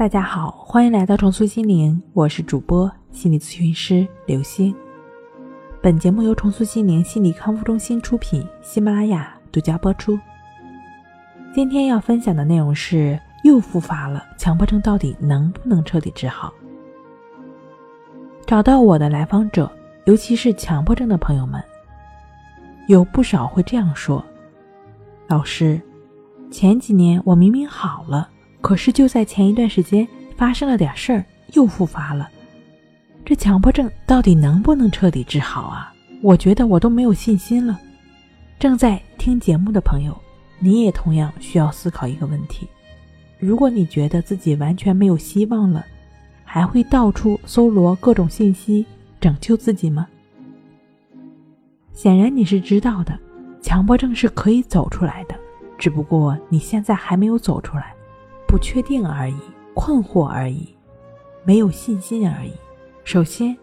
大家好，欢迎来到重塑心灵，我是主播心理咨询师刘星。本节目由重塑心灵心理康复中心出品，喜马拉雅独家播出。今天要分享的内容是：又复发了，强迫症到底能不能彻底治好？找到我的来访者，尤其是强迫症的朋友们，有不少会这样说：“老师，前几年我明明好了。”可是就在前一段时间发生了点事儿，又复发了。这强迫症到底能不能彻底治好啊？我觉得我都没有信心了。正在听节目的朋友，你也同样需要思考一个问题：如果你觉得自己完全没有希望了，还会到处搜罗各种信息拯救自己吗？显然你是知道的，强迫症是可以走出来的，只不过你现在还没有走出来。不确定而已，困惑而已，没有信心而已。首先，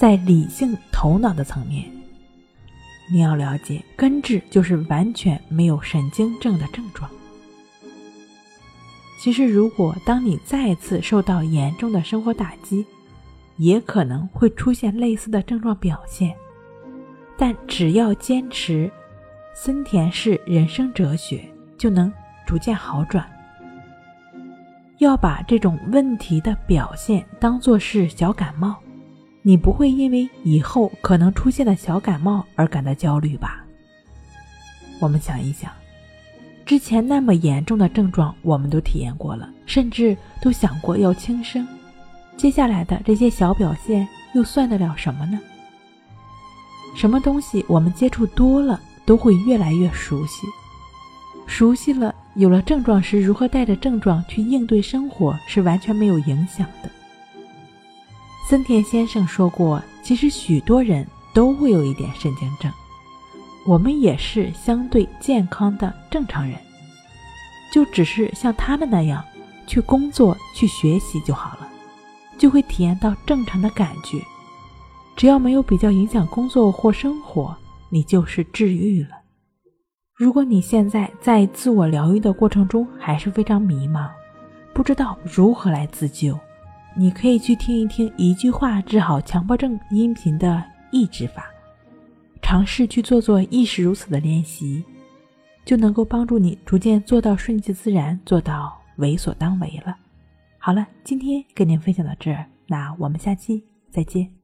在理性头脑的层面，你要了解根治就是完全没有神经症的症状。其实，如果当你再次受到严重的生活打击，也可能会出现类似的症状表现。但只要坚持森田式人生哲学，就能逐渐好转。要把这种问题的表现当作是小感冒，你不会因为以后可能出现的小感冒而感到焦虑吧？我们想一想，之前那么严重的症状我们都体验过了，甚至都想过要轻生，接下来的这些小表现又算得了什么呢？什么东西我们接触多了都会越来越熟悉，熟悉了。有了症状时，如何带着症状去应对生活是完全没有影响的。森田先生说过，其实许多人都会有一点神经症，我们也是相对健康的正常人，就只是像他们那样去工作、去学习就好了，就会体验到正常的感觉。只要没有比较影响工作或生活，你就是治愈了。如果你现在在自我疗愈的过程中还是非常迷茫，不知道如何来自救，你可以去听一听一句话治好强迫症音频的抑制法，尝试去做做亦是如此的练习，就能够帮助你逐渐做到顺其自然，做到为所当为了。好了，今天跟您分享到这儿，那我们下期再见。